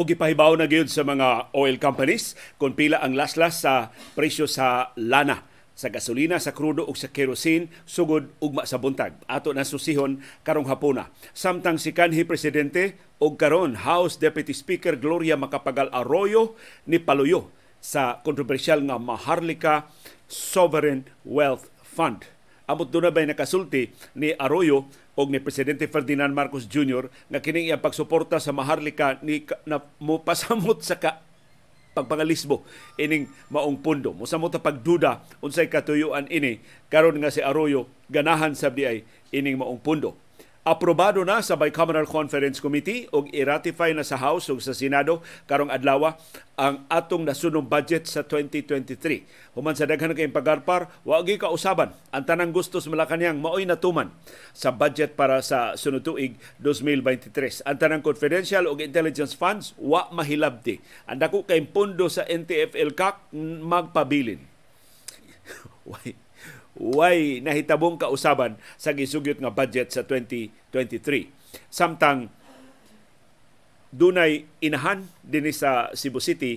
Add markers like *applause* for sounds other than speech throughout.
o gipahibaw na gyud sa mga oil companies kung pila ang laslas sa presyo sa lana sa gasolina, sa krudo ug sa kerosene sugod ugma sa buntag. Ato na susihon karong hapuna. Samtang si kanhi presidente og karon House Deputy Speaker Gloria Macapagal Arroyo ni paluyo sa kontrobersyal nga Maharlika Sovereign Wealth Fund. Amot doon na ba nakasulti ni Arroyo o ni Presidente Ferdinand Marcos Jr. nga kining iyang pagsuporta sa Maharlika ni na mo pasamot sa ka pagpangalisbo ining maong pundo. Musamot ta pagduda unsay katuyuan ini karon nga si Arroyo ganahan sa ay ining maong pundo. Aprobado na sa Bicameral Conference Committee ug i-ratify na sa House ug sa Senado karong adlaw ang atong nasunong budget sa 2023. Human sa daghan kay pagarpar, wa gyud kausaban ang tanang gusto sa Malacañang maoy natuman sa budget para sa sunod tuig 2023. Ang tanang confidential ug intelligence funds wa mahilabti. Ang dako kay pundo sa NTFL CAC magpabilin. *laughs* Way nahitabong kausaban sa gisugyot nga budget sa 2023. Samtang dunay inahan dinhi sa Cebu City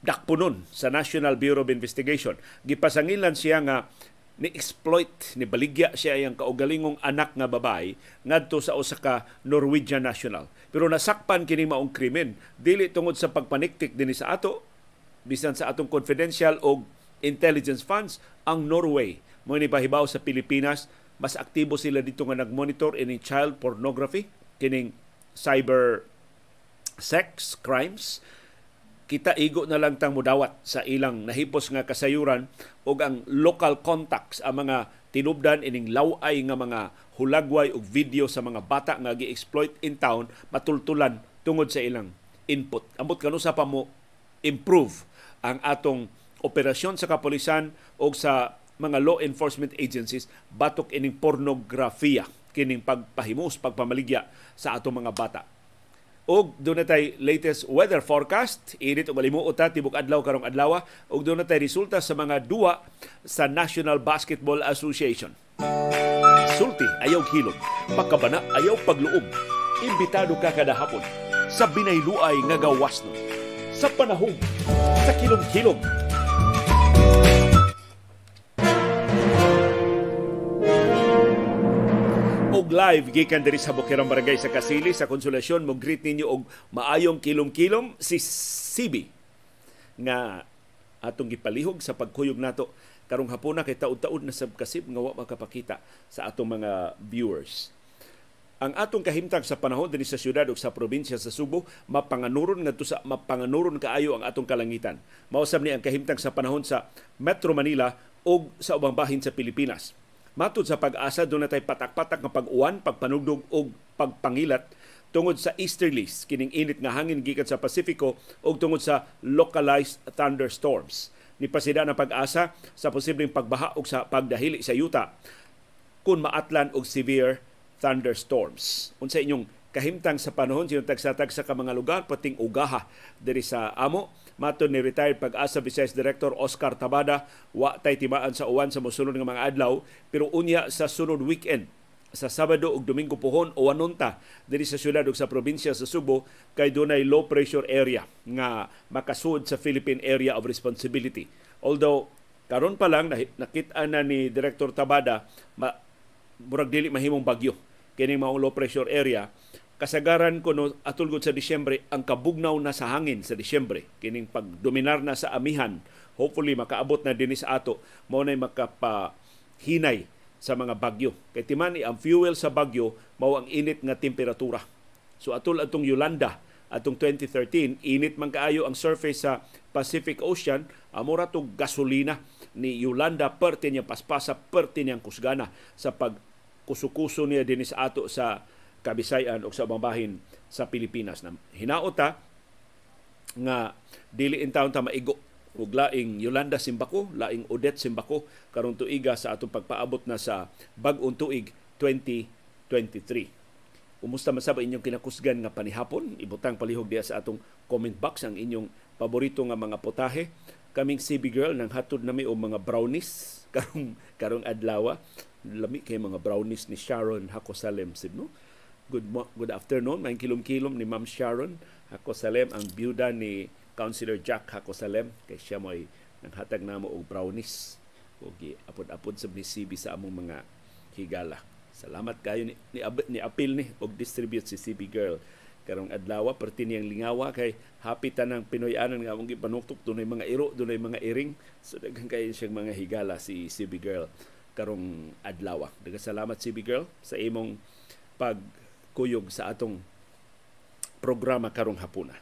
dakpunon sa National Bureau of Investigation. Gipasangilan siya nga ni-exploit, ni baligya siya ang kaugalingong anak nga babae ngadto sa usa ka Norwegian national. Pero nasakpan kini maong krimen dili tungod sa pagpaniktik dinhi sa ato bisan sa atong confidential o intelligence funds ang Norway. Mo ni pahibaw sa Pilipinas mas aktibo sila dito nga nagmonitor ini child pornography kining cyber sex crimes. Kita igo na lang tang mudawat sa ilang nahipos nga kasayuran ug ang local contacts ang mga tinubdan ining laway nga mga hulagway ug video sa mga bata nga gi-exploit in town matultulan tungod sa ilang input. Ambot kanusa pa mo improve ang atong operasyon sa kapulisan o sa mga law enforcement agencies batok ining pornografiya kining pagpahimos pagpamaligya sa atong mga bata. Og natay latest weather forecast init og malimuot ta tibok adlaw karong adlaw og natay resulta sa mga duwa sa National Basketball Association. Sulti ayaw hilom. Pagkabana ayaw pagluom. Imbitado ka kada hapon sa binayluay nga gawas no sa panahon sa kilom-kilom live gikan diri sa Bukirang Barangay sa Kasili sa Konsolasyon mo greet ninyo og maayong kilom-kilom si Sibi nga atong gipalihog sa pagkuyog nato karong hapuna kay taud-taud na sab kasib nga wa makapakita sa atong mga viewers. Ang atong kahimtang sa panahon dinhi sa syudad ug sa probinsya sa Subo mapanganuron ngadto sa mapanganuron kaayo ang atong kalangitan. Mao ni ang kahimtang sa panahon sa Metro Manila ug sa ubang bahin sa Pilipinas Matod sa pag-asa, doon natay patak-patak nga pag-uwan, pagpanugdog o pagpangilat tungod sa easterlies, kining init nga hangin gikan sa Pasifiko o tungod sa localized thunderstorms. Ni pasida na pag-asa sa posibleng pagbaha o sa pagdahili sa yuta kung maatlan og severe thunderstorms. Unsa inyong kahimtang sa panahon sinong tagsatag sa ka mga lugar pating ugaha diri sa amo Mato ni retired pag-asa Vice Director Oscar Tabada, wa tay timaan sa uwan sa mosunod nga mga adlaw, pero unya sa sunod weekend sa Sabado ug Domingo pohon o anunta diri sa syudad ug sa probinsya sa Subo kay dunay low pressure area nga makasud sa Philippine Area of Responsibility. Although karon pa lang nakita na ni Director Tabada ma, murag dili mahimong bagyo kining maong low pressure area kasagaran ko no atulgod sa Disyembre ang kabugnaw na sa hangin sa Disyembre. Kining pagdominar na sa amihan hopefully makaabot na dinhi sa ato. Mao nay makapahinay sa mga bagyo. Kay timani ang fuel sa bagyo mao ang init nga temperatura. So atul atong Yolanda atong 2013 init man kaayo ang surface sa Pacific Ocean amora to gasolina ni Yolanda perti niya paspasa perti niyang kusgana sa pag kusukuso niya dinhi sa ato sa Kabisayan o sa ubang bahin sa Pilipinas. Na hinaota nga dili in town ta maigo ug laing Yolanda Simbako, laing Odette Simbako karong tuiga sa atong pagpaabot na sa bag-ong tuig 2023. Umusta man sab inyong kinakusgan nga panihapon? Ibutang palihog diya sa atong comment box ang inyong paborito nga mga potahe. Kaming CB Girl nang hatod nami o mga brownies *laughs* karong karong adlaw. Lami kay mga brownies ni Sharon Hakosalem Sidno Good good afternoon. May kilom-kilom ni Ma'am Sharon Hakosalem ang byuda ni Councilor Jack Hakosalem kay siya mo ay naghatag namo og brownies ug apod-apod sa CB sa among mga higala. Salamat kayo ni, ni, ni apil ni og distribute si CB Girl karong adlaw perti niyang lingawa kay happy tanang Pinoyanan nga among gipanuktok dunay mga iro dunay mga iring so daghan kayo siyang mga higala si CB Girl karong adlaw. Daghang salamat CB Girl sa imong pagkuyog sa atong programa karong hapuna.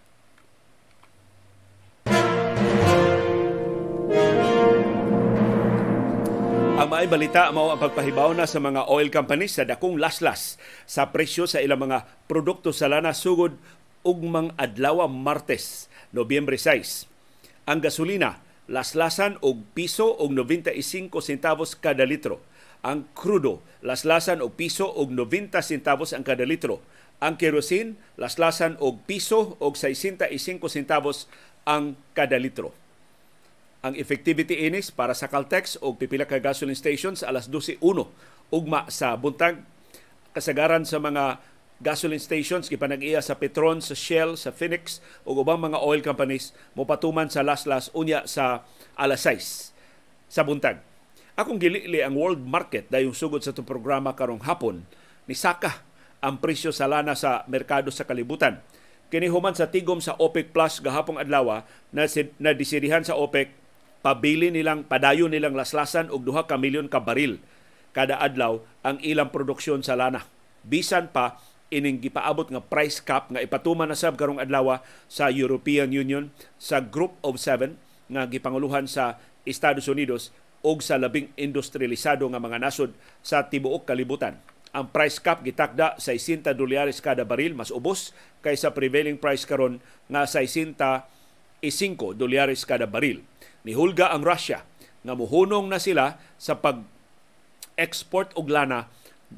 Ang maay balita mao ang pagpahibaw na sa mga oil companies sa dakong laslas sa presyo sa ilang mga produkto sa lana sugod ugmang adlaw Martes, Nobyembre 6. Ang gasolina laslasan og piso og 95 centavos kada litro. Ang krudo laslasan og piso og 90 centavos ang kada litro. Ang kerosene laslasan og piso og 65 centavos ang kada litro ang effectivity inis para sa Caltex o pipila ka gasoline stations alas 12.1 ugma sa buntag kasagaran sa mga gasoline stations gipanag-iya sa Petron, sa Shell, sa Phoenix ug ubang mga oil companies mopatuman sa laslas unya sa alas 6 sa buntag. Akong gilili ang world market dayong sugod sa itong programa karong hapon ni Saka ang presyo sa lana sa merkado sa kalibutan. Kini human sa tigom sa OPEC Plus gahapong adlaw na, na disirihan sa OPEC pabili nilang padayon nilang laslasan og duha ka milyon ka baril kada adlaw ang ilang produksyon sa lana. Bisan pa ining gipaabot nga price cap nga ipatuman na sab karong adlaw sa European Union sa Group of Seven nga gipanguluhan sa Estados Unidos og sa labing industrialisado nga mga nasod sa tibuok kalibutan. Ang price cap gitakda sa 60 dolyares kada baril mas ubos kaysa prevailing price karon nga 65 dolyares kada baril Nihulga ang Russia nga muhunong na sila sa pag export og lana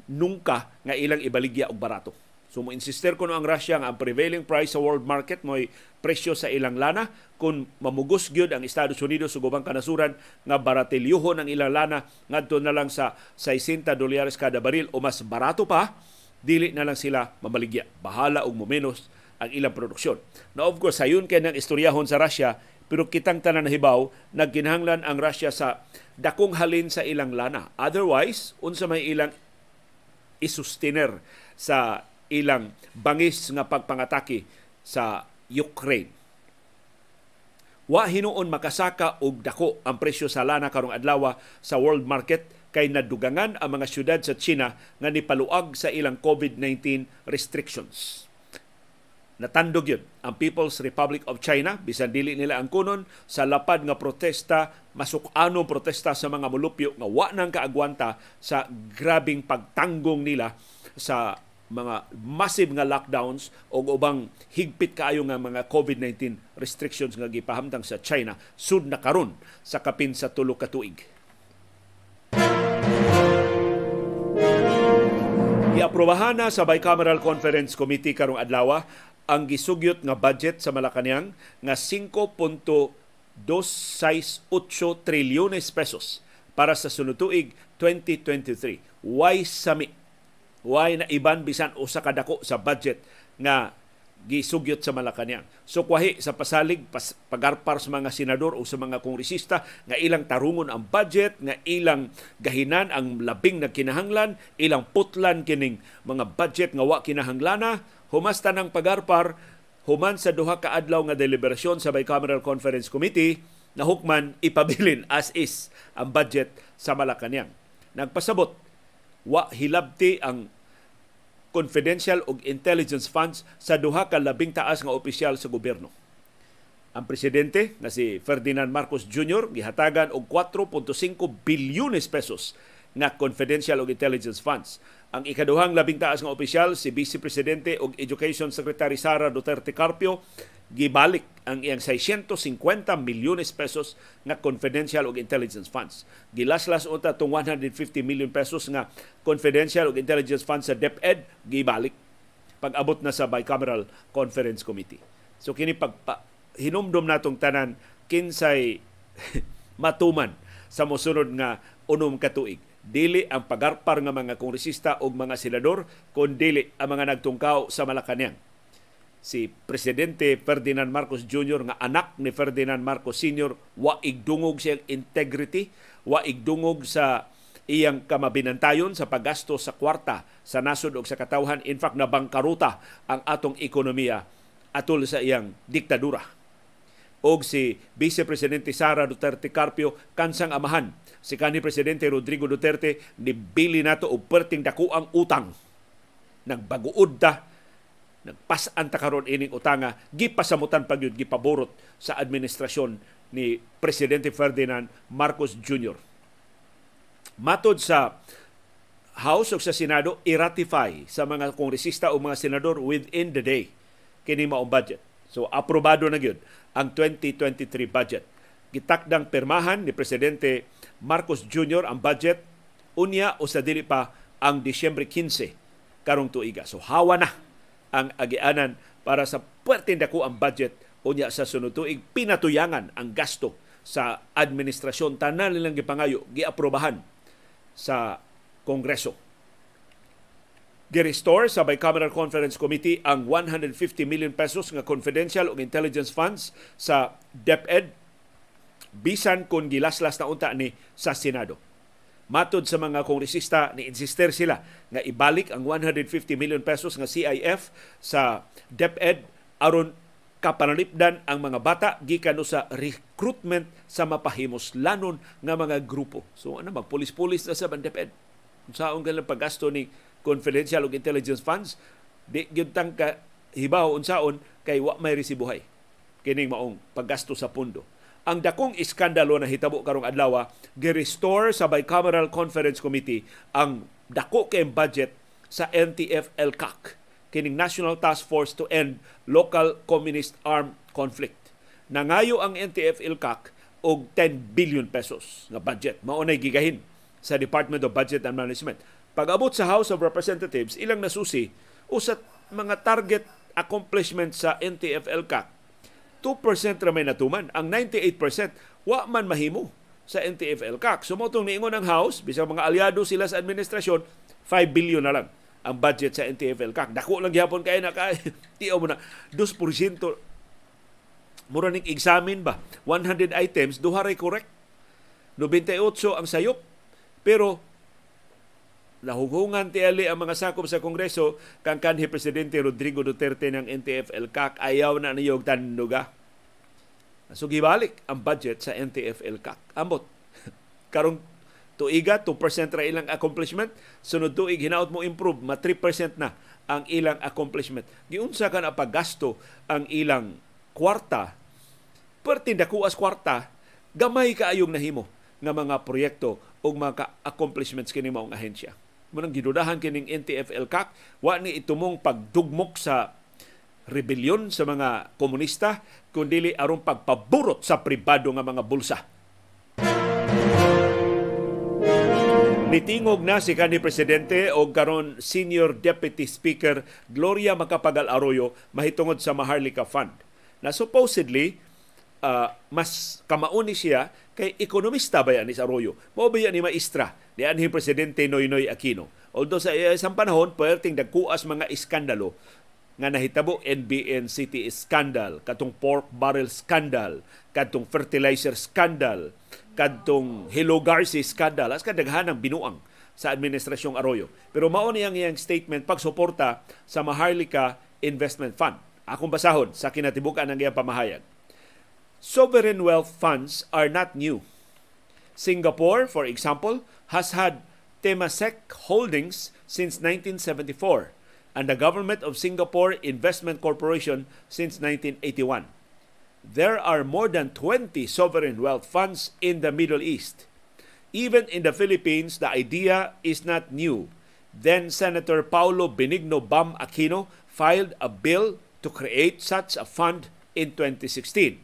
nungka nga ilang ibaligya og barato. So mo insister ko no ang Russia nga ang prevailing price sa world market mo'y presyo sa ilang lana kung mamugos gyud ang Estados Unidos ug ubang kanasuran nga baratilyuhon ang ilang lana ngadto na lang sa 60 dolyares kada baril o mas barato pa dili na lang sila mamaligya. Bahala og momenos ang ilang produksyon. Na of course, sayon kay ng istoryahon sa Russia, pero kitang tanan hibaw nagkinahanglan ang Russia sa dakong halin sa ilang lana. Otherwise, unsa may ilang isustiner sa ilang bangis nga pagpangatake sa Ukraine. Wa hinuon makasaka og dako ang presyo sa lana karong adlaw sa world market kay nadugangan ang mga syudad sa China nga nipaluag sa ilang COVID-19 restrictions natandog yun ang People's Republic of China bisan dili nila ang kunon sa lapad nga protesta masuk-anong protesta sa mga mulupyo nga wa nang kaagwanta sa grabing pagtanggong nila sa mga massive nga lockdowns o ubang higpit kaayo nga mga COVID-19 restrictions nga gipahamtang sa China sud na karon sa kapin sa tulo ka tuig. Giaprobahan na sa Bicameral Conference Committee karong adlaw ang gisugyot nga budget sa Malacañang nga 5.268 trilyones pesos para sa sunod tuig 2023. Why sami? Why na iban bisan usa ka dako sa budget nga gisugyot sa Malacañang. So kwahi sa pasalig pas, pagarpar sa mga senador o sa mga kongresista nga ilang tarungon ang budget, nga ilang gahinan ang labing na kinahanglan, ilang putlan kining mga budget nga wa kinahanglana, humasta ng pagarpar human sa duha ka adlaw nga deliberasyon sa Bicameral Conference Committee na hukman ipabilin as is ang budget sa Malacañang. Nagpasabot wa hilabti ang confidential ug intelligence funds sa duha ka labing taas nga opisyal sa gobyerno. Ang presidente na si Ferdinand Marcos Jr. gihatagan og 4.5 bilyones pesos nga confidential ug intelligence funds. Ang ikaduhang labing taas nga opisyal si Vice Presidente ug Education Secretary Sara Duterte Carpio gibalik ang iyang 650 milyones pesos nga confidential ug intelligence funds. Gilaslas unta tong 150 million pesos nga confidential ug intelligence funds sa DepEd gibalik pag-abot na sa bicameral conference committee. So kini pag hinumdom natong tanan kinsay *laughs* matuman sa mosunod nga unom ka tuig. dili ang pagarpar nga mga kongresista o mga senador kun dili ang mga nagtungkaw sa Malacañang si Presidente Ferdinand Marcos Jr. nga anak ni Ferdinand Marcos Sr. wa igdungog siyang integrity, wa igdungog sa iyang kamabinantayon sa paggasto sa kwarta sa nasod o sa katawhan. In fact, nabangkaruta ang atong ekonomiya atol sa iyang diktadura. O si Vice Presidente Sara Duterte Carpio kansang amahan si kanhi Presidente Rodrigo Duterte nibili nato og perting dakuang utang. Nagbaguod ta nagpasan ta karon ining utanga gipasamutan pagyud gipaborot sa administrasyon ni presidente Ferdinand Marcos Jr. Matod sa House o sa Senado i-ratify sa mga kongresista o mga senador within the day kini maong budget. So aprobado na gyud ang 2023 budget. Gitakdang permahan ni presidente Marcos Jr. ang budget unya o sa dili pa ang Disyembre 15 karong tuiga. So hawa na ang agianan para sa puwerteng dako ang budget unya sa sunod tuig pinatuyangan ang gasto sa administrasyon tanan nilang gipangayo giaprobahan sa Kongreso. Gi-restore sa Bicameral Conference Committee ang 150 million pesos nga confidential ug intelligence funds sa DepEd bisan kung gilaslas na unta ni sa Senado. Matod sa mga kongresista, ni-insister sila nga ibalik ang 150 million pesos nga CIF sa DepEd aron kapanalipdan ang mga bata gikan sa recruitment sa mapahimos lanon nga mga grupo. So ano magpulis-pulis na sa DepEd. Unsaon galang paggasto ni confidential intelligence funds di gyud ka hibaw unsaon kay wa may resibuhay kining maong paggasto sa pundo ang dakong iskandalo na hitabo karong adlaw gi-restore sa Bicameral Conference Committee ang dako kay budget sa NTF-ELCAC kining National Task Force to End Local Communist Armed Conflict. Nangayo ang NTF-ELCAC og 10 billion pesos nga budget. Maunay gigahin sa Department of Budget and Management. Pag-abot sa House of Representatives, ilang nasusi usat mga target accomplishment sa NTF-ELCAC 2% ra may natuman. Ang 98% wa man mahimo sa NTFL CAC. Sumotong niingon ang House, bisang mga aliado sila sa administrasyon, 5 billion na lang ang budget sa NTFL CAC. Dako lang gyapon kay na kay *laughs* tiyo mo na 2% mura ning examine ba 100 items duha ray correct 98 ang sayop pero nahughungan tiali ang mga sakop sa Kongreso kang kanhi Presidente Rodrigo Duterte ng NTF-ELCAC ayaw na niyog tanduga. So gibalik ang budget sa NTF-ELCAC. Ambot. *laughs* Karong tuiga, 2% ra ilang accomplishment. Sunod tuig, hinaot mo improve, ma 3% na ang ilang accomplishment. Giunsa ka na paggasto ang ilang kwarta, pertinda kuas kwarta, gamay kaayong nahimo nga mga proyekto o mga accomplishments kini maong ahensya munang gidudahan kining NTF-ELCAC wa ni itumong pagdugmok sa rebelyon sa mga komunista kundi aron pagpaburot sa pribado nga mga bulsa. Nitingog na si kanhi presidente o karon senior deputy speaker Gloria Macapagal Arroyo mahitungod sa Maharlika Fund. Na supposedly uh, mas kamauni siya kay ekonomista ba yan ni Arroyo. Mao ba ni maestra ni anhi presidente Noynoy Aquino. Although sa isang panahon perting dagkuas mga iskandalo nga nahitabo NBN City scandal, katong pork barrel scandal, katong fertilizer scandal, katong Hello Garci scandal, as kadaghan ang binuang sa administrasyong Arroyo. Pero mao niyang iyang statement pagsuporta sa Maharlika Investment Fund. Akong basahon sa kinatibukan ng iyang pamahayag. Sovereign wealth funds are not new. Singapore, for example, has had Temasek Holdings since 1974 and the Government of Singapore Investment Corporation since 1981. There are more than 20 sovereign wealth funds in the Middle East. Even in the Philippines, the idea is not new. Then Senator Paulo Benigno Bam Aquino filed a bill to create such a fund in 2016.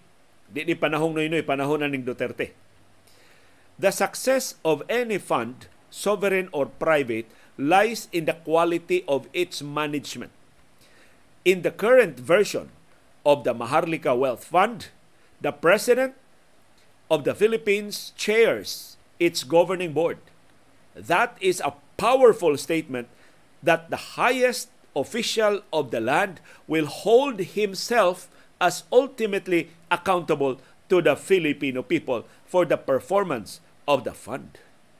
Di ni panahong noy panahon na ning Duterte. The success of any fund, sovereign or private, lies in the quality of its management. In the current version of the Maharlika Wealth Fund, the President of the Philippines chairs its governing board. That is a powerful statement that the highest official of the land will hold himself as ultimately accountable to the Filipino people for the performance of the fund.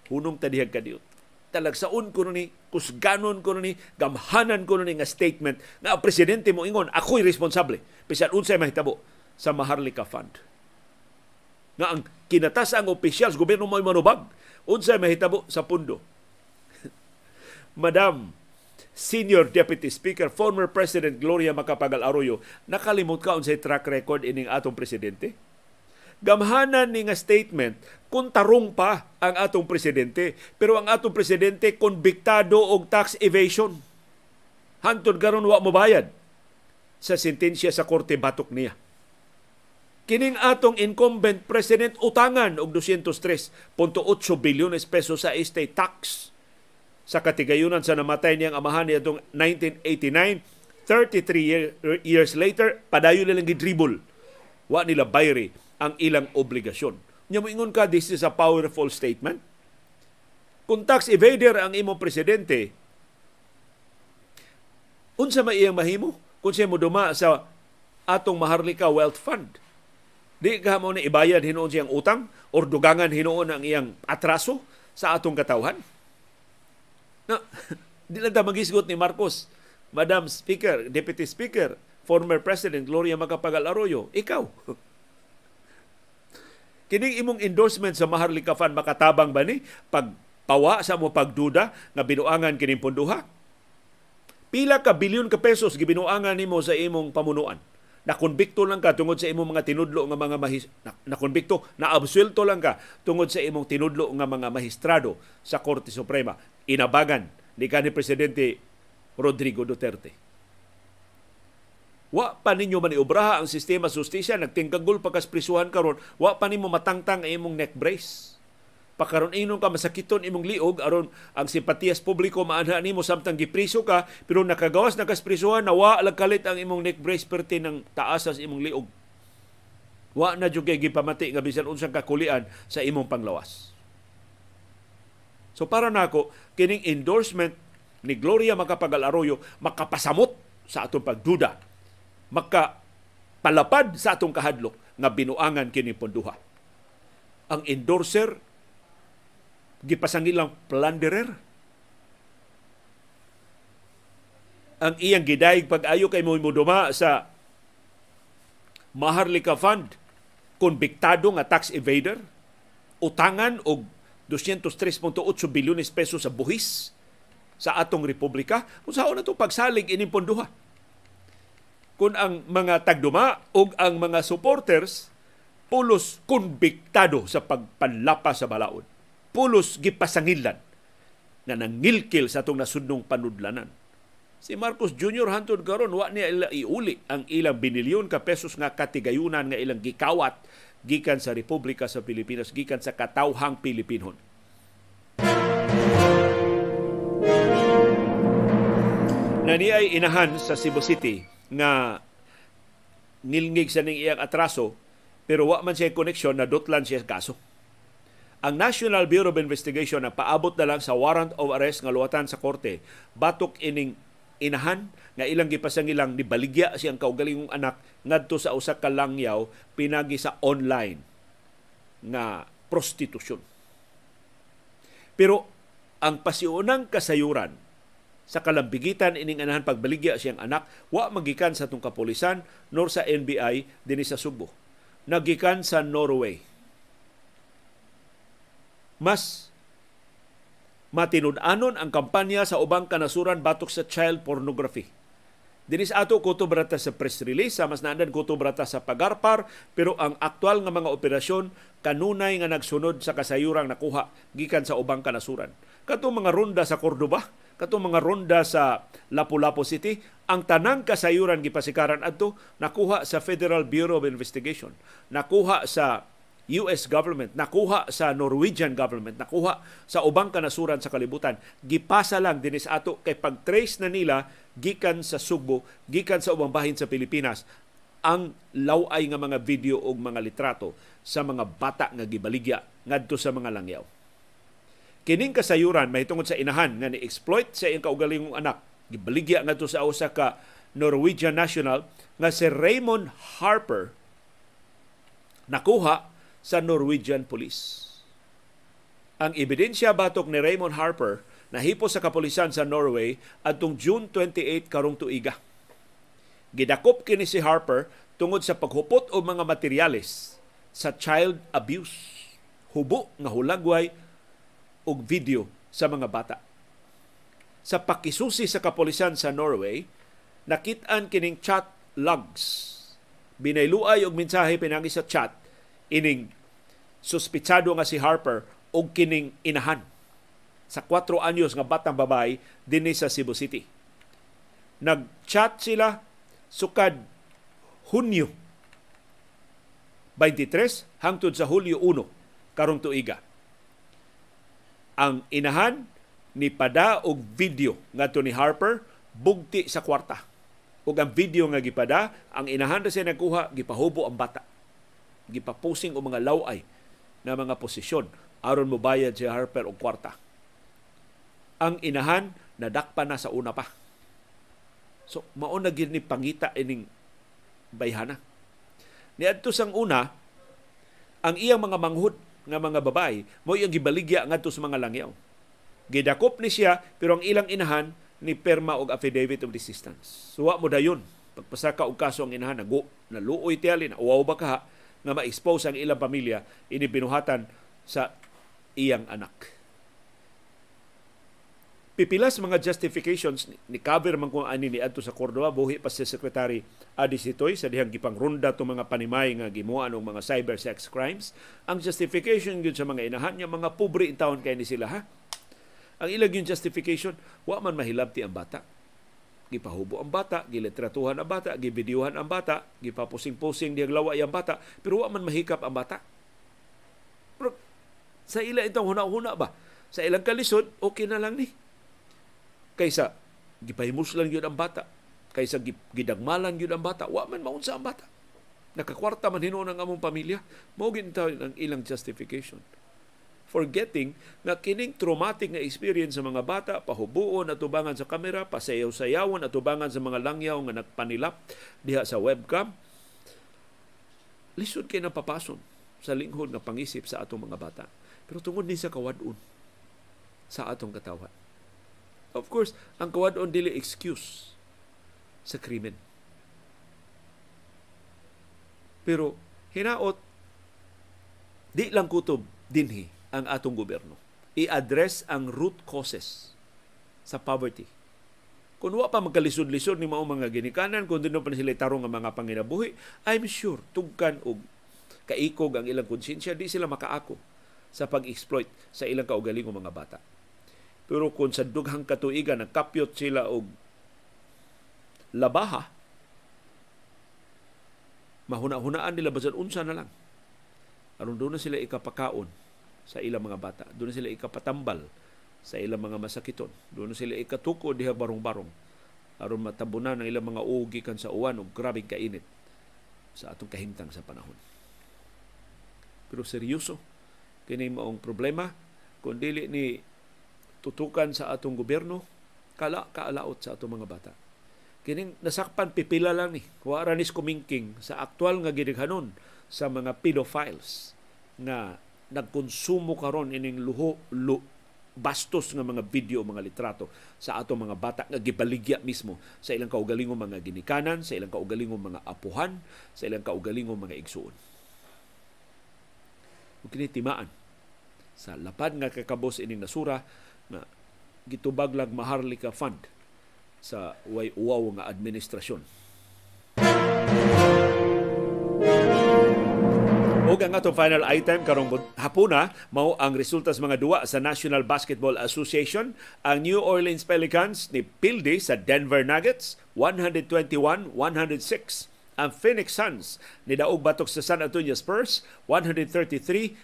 Hunong tadihag kadiyot. Talagsaon ko ni, kusganon ko ni, gamhanan ko ni nga statement nga presidente mo ingon, ako'y responsable. Bisan unsay mahitabo sa Maharlika Fund. Nga ang kinatas ang officials, gobyerno mo manubag, unsay mahitabo sa pundo. *laughs* Madam, Senior Deputy Speaker, former President Gloria Macapagal Arroyo, nakalimot ka unsay track record ining atong presidente? Gamhanan ni nga statement kung tarong pa ang atong presidente, pero ang atong presidente konbiktado og tax evasion. Hantod garon wa mo bayad sa sentensya sa korte batok niya. Kining atong incumbent president utangan og 203.8 bilyones pesos sa estate tax sa katigayunan sa namatay niyang amahan itong 1989. 33 year, years later, padayon nilang gidribble. Wa nila bayri ang ilang obligasyon. Nya mo ingon ka, this is a powerful statement. Kung tax evader ang imong presidente, unsa may iyang mahimo? Kung siya mo duma sa atong Maharlika Wealth Fund. Di ka mo na ibayad hinuon siyang utang or dugangan hinuon ang iyang atraso sa atong katawhan? No, *laughs* di lang ta magisgot ni Marcos. Madam Speaker, Deputy Speaker, former President Gloria Macapagal Arroyo, ikaw. *laughs* Kining imong endorsement sa Maharlika Fund makatabang ba ni pagpawa sa mo pagduda nga binuangan kining punduha? Pila ka bilyon ka pesos gibinuangan nimo sa imong pamunuan? nakonbikto lang ka tungod sa imong mga tinudlo nga mga mahis na, nakonbikto na absuelto lang ka tungod sa imong tinudlo nga mga mahistrado sa Korte Suprema inabagan ni kanhi presidente Rodrigo Duterte Wa pa ninyo maniobraha ang sistema sustisya nagtingkagol pagkasprisuhan karon. Wa pa nimo matangtang ang imong neck brace. Pakaron inon ka masakiton imong liog aron ang simpatiyas publiko maanha nimo samtang gipriso ka pero nakagawas na kasprisuhan na wa lang kalit ang imong neck brace perti ng taas sa imong liog. Wa na jud kay gipamati nga bisan unsang kakulian sa imong panglawas. So para nako kining endorsement ni Gloria Macapagal Arroyo makapasamot sa atong pagduda maka palapad sa atong kahadlok nga binuangan kini ponduha ang endorser gipasangilang plunderer. Ang iyang gidayeg pag-ayo kay mo duma sa Maharlika Fund konbiktado nga tax evader, utangan og 203.8 bilyones pesos sa buhis sa atong republika. Kung saan na itong pagsalig ining ponduha. Kung ang mga tagduma o ang mga supporters pulos konbiktado sa pagpanlapa sa balaod pulos gipasangilan nga nangilkil sa atong nasudnong panudlanan. Si Marcos Jr. hantod karon wa niya ila iuli ang ilang binilyon ka pesos nga katigayunan nga ilang gikawat gikan sa Republika sa Pilipinas, gikan sa katawhang Pilipinon. Nani ay inahan sa Cebu City nga nilngig sa ning iyang atraso pero wa man siya koneksyon na dotlan siya kaso ang National Bureau of Investigation na paabot na lang sa warrant of arrest nga luwatan sa korte batok ining inahan nga ilang gipasangilang ni baligya siyang kaugalingong anak ngadto sa usa ka langyaw pinagi sa online nga prostitusyon. Pero ang pasiunang kasayuran sa kalambigitan ining anahan pagbaligya siyang anak wa magikan sa tung kapulisan nor sa NBI dinhi sa Subo. Nagikan sa Norway mas matinud-anon ang kampanya sa ubang kanasuran batok sa child pornography. Dinis ato kuto brata sa press release, sa mas naandan kuto brata sa pagarpar, pero ang aktual nga mga operasyon kanunay nga nagsunod sa kasayurang nakuha gikan sa ubang kanasuran. Kato mga ronda sa Cordoba, kato mga ronda sa Lapu-Lapu City, ang tanang kasayuran gipasikaran adto nakuha sa Federal Bureau of Investigation, nakuha sa US government, nakuha sa Norwegian government, nakuha sa ubang kanasuran sa kalibutan. Gipasa lang dinis ato kay pag-trace na nila gikan sa Subo, gikan sa ubang bahin sa Pilipinas ang laway nga mga video o mga litrato sa mga bata nga gibaligya ngadto sa mga langyaw. Kining kasayuran mahitungod sa inahan nga ni-exploit sa iyang kaugalingong anak. Gibaligya nga to sa usa ka Norwegian national nga si Raymond Harper nakuha sa Norwegian Police. Ang ebidensya batok ni Raymond Harper nahipo sa kapulisan sa Norway adtong June 28 karong tuiga. Gidakop kini si Harper tungod sa paghupot og mga materyales sa child abuse. Hubo nga hulagway og video sa mga bata. Sa pakisusi sa kapolisan sa Norway, nakit-an kining chat logs. Binayluay og mensahe pinagi sa chat ining suspitsado nga si Harper og kining inahan sa 4 anyos nga batang babae dinhi sa Cebu City. Nag-chat sila sukad Hunyo 23 hangtod sa Hulyo 1 karong tuiga ang inahan ni pada og video ngadto ni Harper bugti sa kwarta. Ug ang video nga gipada, ang inahan na siya nagkuha, gipahubo ang bata. Gipapusing og mga laway na mga posisyon aron mo bayad si Harper og kwarta. Ang inahan nadakpa na sa una pa. So mao na gid ni pangita ining bayhana. Niadto sang una, ang iyang mga manghud nga mga babae mo yung gibaligya ngadto sa mga langyaw. Gidakop ni siya pero ang ilang inahan ni perma og affidavit of desistance. Suwa mo dayon pagpasaka og kaso ang inahan nago naluoy tiyali na uwaw ba ka nga ma-expose ang ilang pamilya ini binuhatan sa iyang anak pipilas mga justifications ni cover man kung ani ni adto sa Cordova buhi pa si Secretary Adi Sitoy sa dihang gipangronda to mga panimay nga gimuan og mga cyber sex crimes ang justification gyud sa mga inahan nya mga pobre in town kay ni sila ha ang ilang yung justification wa man mahilabti ang bata gipahubo ang bata, gilitratuhan ang bata, gibidyuhan ang bata, gipapusing-pusing diyang laway ang bata, pero wa man mahikap ang bata. Pero sa ila itong huna-huna ba? Sa ilang kalisod, okay na lang ni kaysa gipahimuslan gyud ang bata. Kaysa gidagmalan gyud ang bata. Wa man maunsa ang bata. Nakakwarta man hinuon ang among pamilya. Mao gid ang ilang justification. Forgetting nga kining traumatic nga experience sa mga bata pahubuon atubangan sa kamera pasayaw-sayawon atubangan sa mga langyaw nga nagpanilap diha sa webcam. Lisod kay napapason sa linghod nga pangisip sa atong mga bata. Pero tungod ni sa kawadun sa atong katawan Of course, ang kawadon dili excuse sa krimen. Pero hinaot di lang kutob dinhi ang atong gobyerno. I-address ang root causes sa poverty. Kung wa pa magkalisod-lisod ni mao mga ginikanan, kung dino pa sila tarong nga mga panginabuhi, I'm sure tugkan og kaikog ang ilang konsensya, di sila makaako sa pag-exploit sa ilang kaugalingong mga bata. Pero kung sa dughang katuigan nagkapyot sila og labaha, mahuna-hunaan nila basan unsa na lang. Aron doon na sila ikapakaon sa ilang mga bata. Doon na sila ikapatambal sa ilang mga masakiton. Doon na sila ikatuko diha barong-barong aron matabunan ang ilang mga ugi kan sa uwan og grabing kainit sa atong kahimtang sa panahon. Pero seryoso kini maong problema kung dili ni tutukan sa atong gobyerno, kala kaalaot sa atong mga bata. Kining nasakpan pipila lang ni, wara nis kumingking sa aktual nga gidighanon sa mga pedophiles nga nagkonsumo karon ining luho lu, bastos nga mga video mga litrato sa atong mga bata nga gibaligya mismo sa ilang kaugalingong mga ginikanan, sa ilang kaugalingong mga apuhan, sa ilang kaugalingong mga igsuon. Ug kini timaan sa lapad nga kakabos ining nasura na gitubag lang Maharlika Fund sa way uwaw nga administrasyon. O ang atong final item karong hapuna mao ang resulta sa mga duwa sa National Basketball Association. Ang New Orleans Pelicans ni pildi sa Denver Nuggets 121-106. Ang Phoenix Suns ni daog batok sa San Antonio Spurs 133-95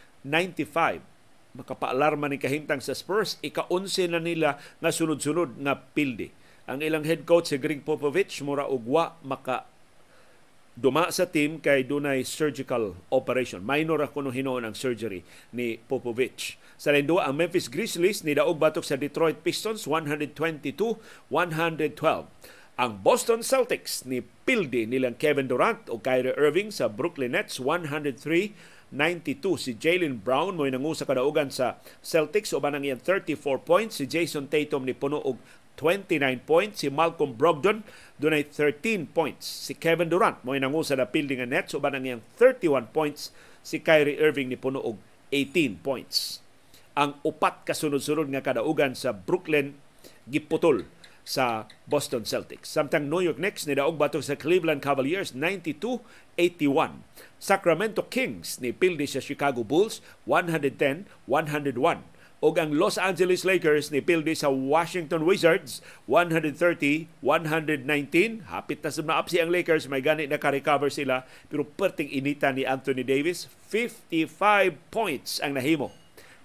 makapaalarma ni kahintang sa Spurs, ika-11 na nila nga sunod-sunod nga pildi. Ang ilang head coach si Greg Popovich mura ugwa maka duma sa team kay dunay surgical operation. Minor ako no hinoon ang surgery ni Popovich. Sa lindua, ang Memphis Grizzlies ni daog batok sa Detroit Pistons 122-112. Ang Boston Celtics ni pildi nilang Kevin Durant o Kyrie Irving sa Brooklyn Nets 103 92 si Jalen Brown mo nangu sa kadaugan sa Celtics. Uban ang iyang 34 points. Si Jason Tatum ni puno og 29 points. Si Malcolm Brogdon dunay 13 points. Si Kevin Durant mo nangu sa napildi nga Nets. Uban ang iyang 31 points. Si Kyrie Irving ni puno og 18 points. Ang upat kasunod-sunod nga kadaugan sa Brooklyn giputol sa Boston Celtics. Samtang New York Knicks ni daog batok sa Cleveland Cavaliers 92-81. Sacramento Kings ni pildi sa Chicago Bulls 110-101 ug ang Los Angeles Lakers ni pildi sa Washington Wizards 130-119 hapit na sa maapsi ang Lakers may gani na ka-recover sila pero perting inita ni Anthony Davis 55 points ang nahimo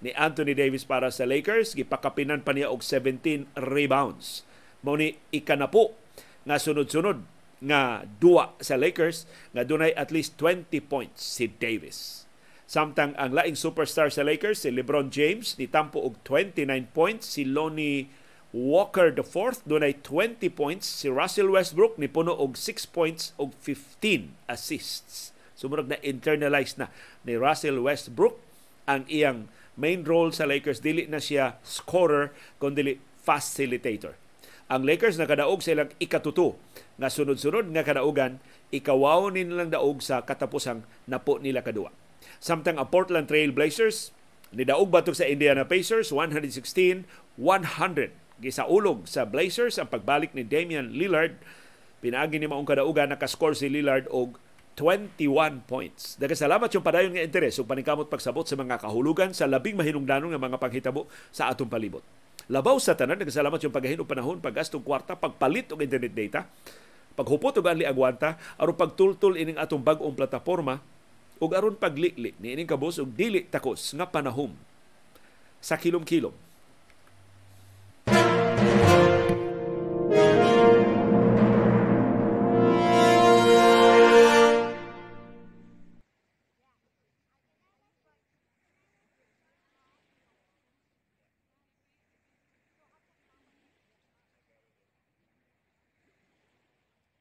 ni Anthony Davis para sa Lakers gipakapinan pa niya og 17 rebounds mao ni ikanapo nga sunod-sunod nga duwa sa Lakers nga dunay at least 20 points si Davis. Samtang ang laing superstar sa Lakers si LeBron James ni tampo og 29 points, si Lonnie Walker IV dunay 20 points, si Russell Westbrook ni puno og 6 points og 15 assists. Sumurag na internalize na ni Russell Westbrook ang iyang main role sa Lakers dili na siya scorer kundi facilitator ang Lakers nakadaog sa ilang ikatuto nga sunod-sunod nga kadaugan ikawawon nilang daog sa katapusang napo nila kadua. Samtang ang Portland Trail Blazers nidaog batok sa Indiana Pacers 116-100 gisaulog sa Blazers ang pagbalik ni Damian Lillard pinaagi ni maong kadaugan nakascore si Lillard og 21 points. Daghang salamat yung padayon nga interes ug paningkamot pagsabot sa mga kahulugan sa labing mahinungdanon nga mga panghitabo sa atong palibot. Labaw sa tanan, nagsalamat yung paghahin panahon, paggastong kwarta, pagpalit og internet data, paghupot og anli agwanta, aron pagtultol ining atong bag-ong plataporma, ug aron paglili ni ining kabos og dili takos nga panahon sa kilom-kilom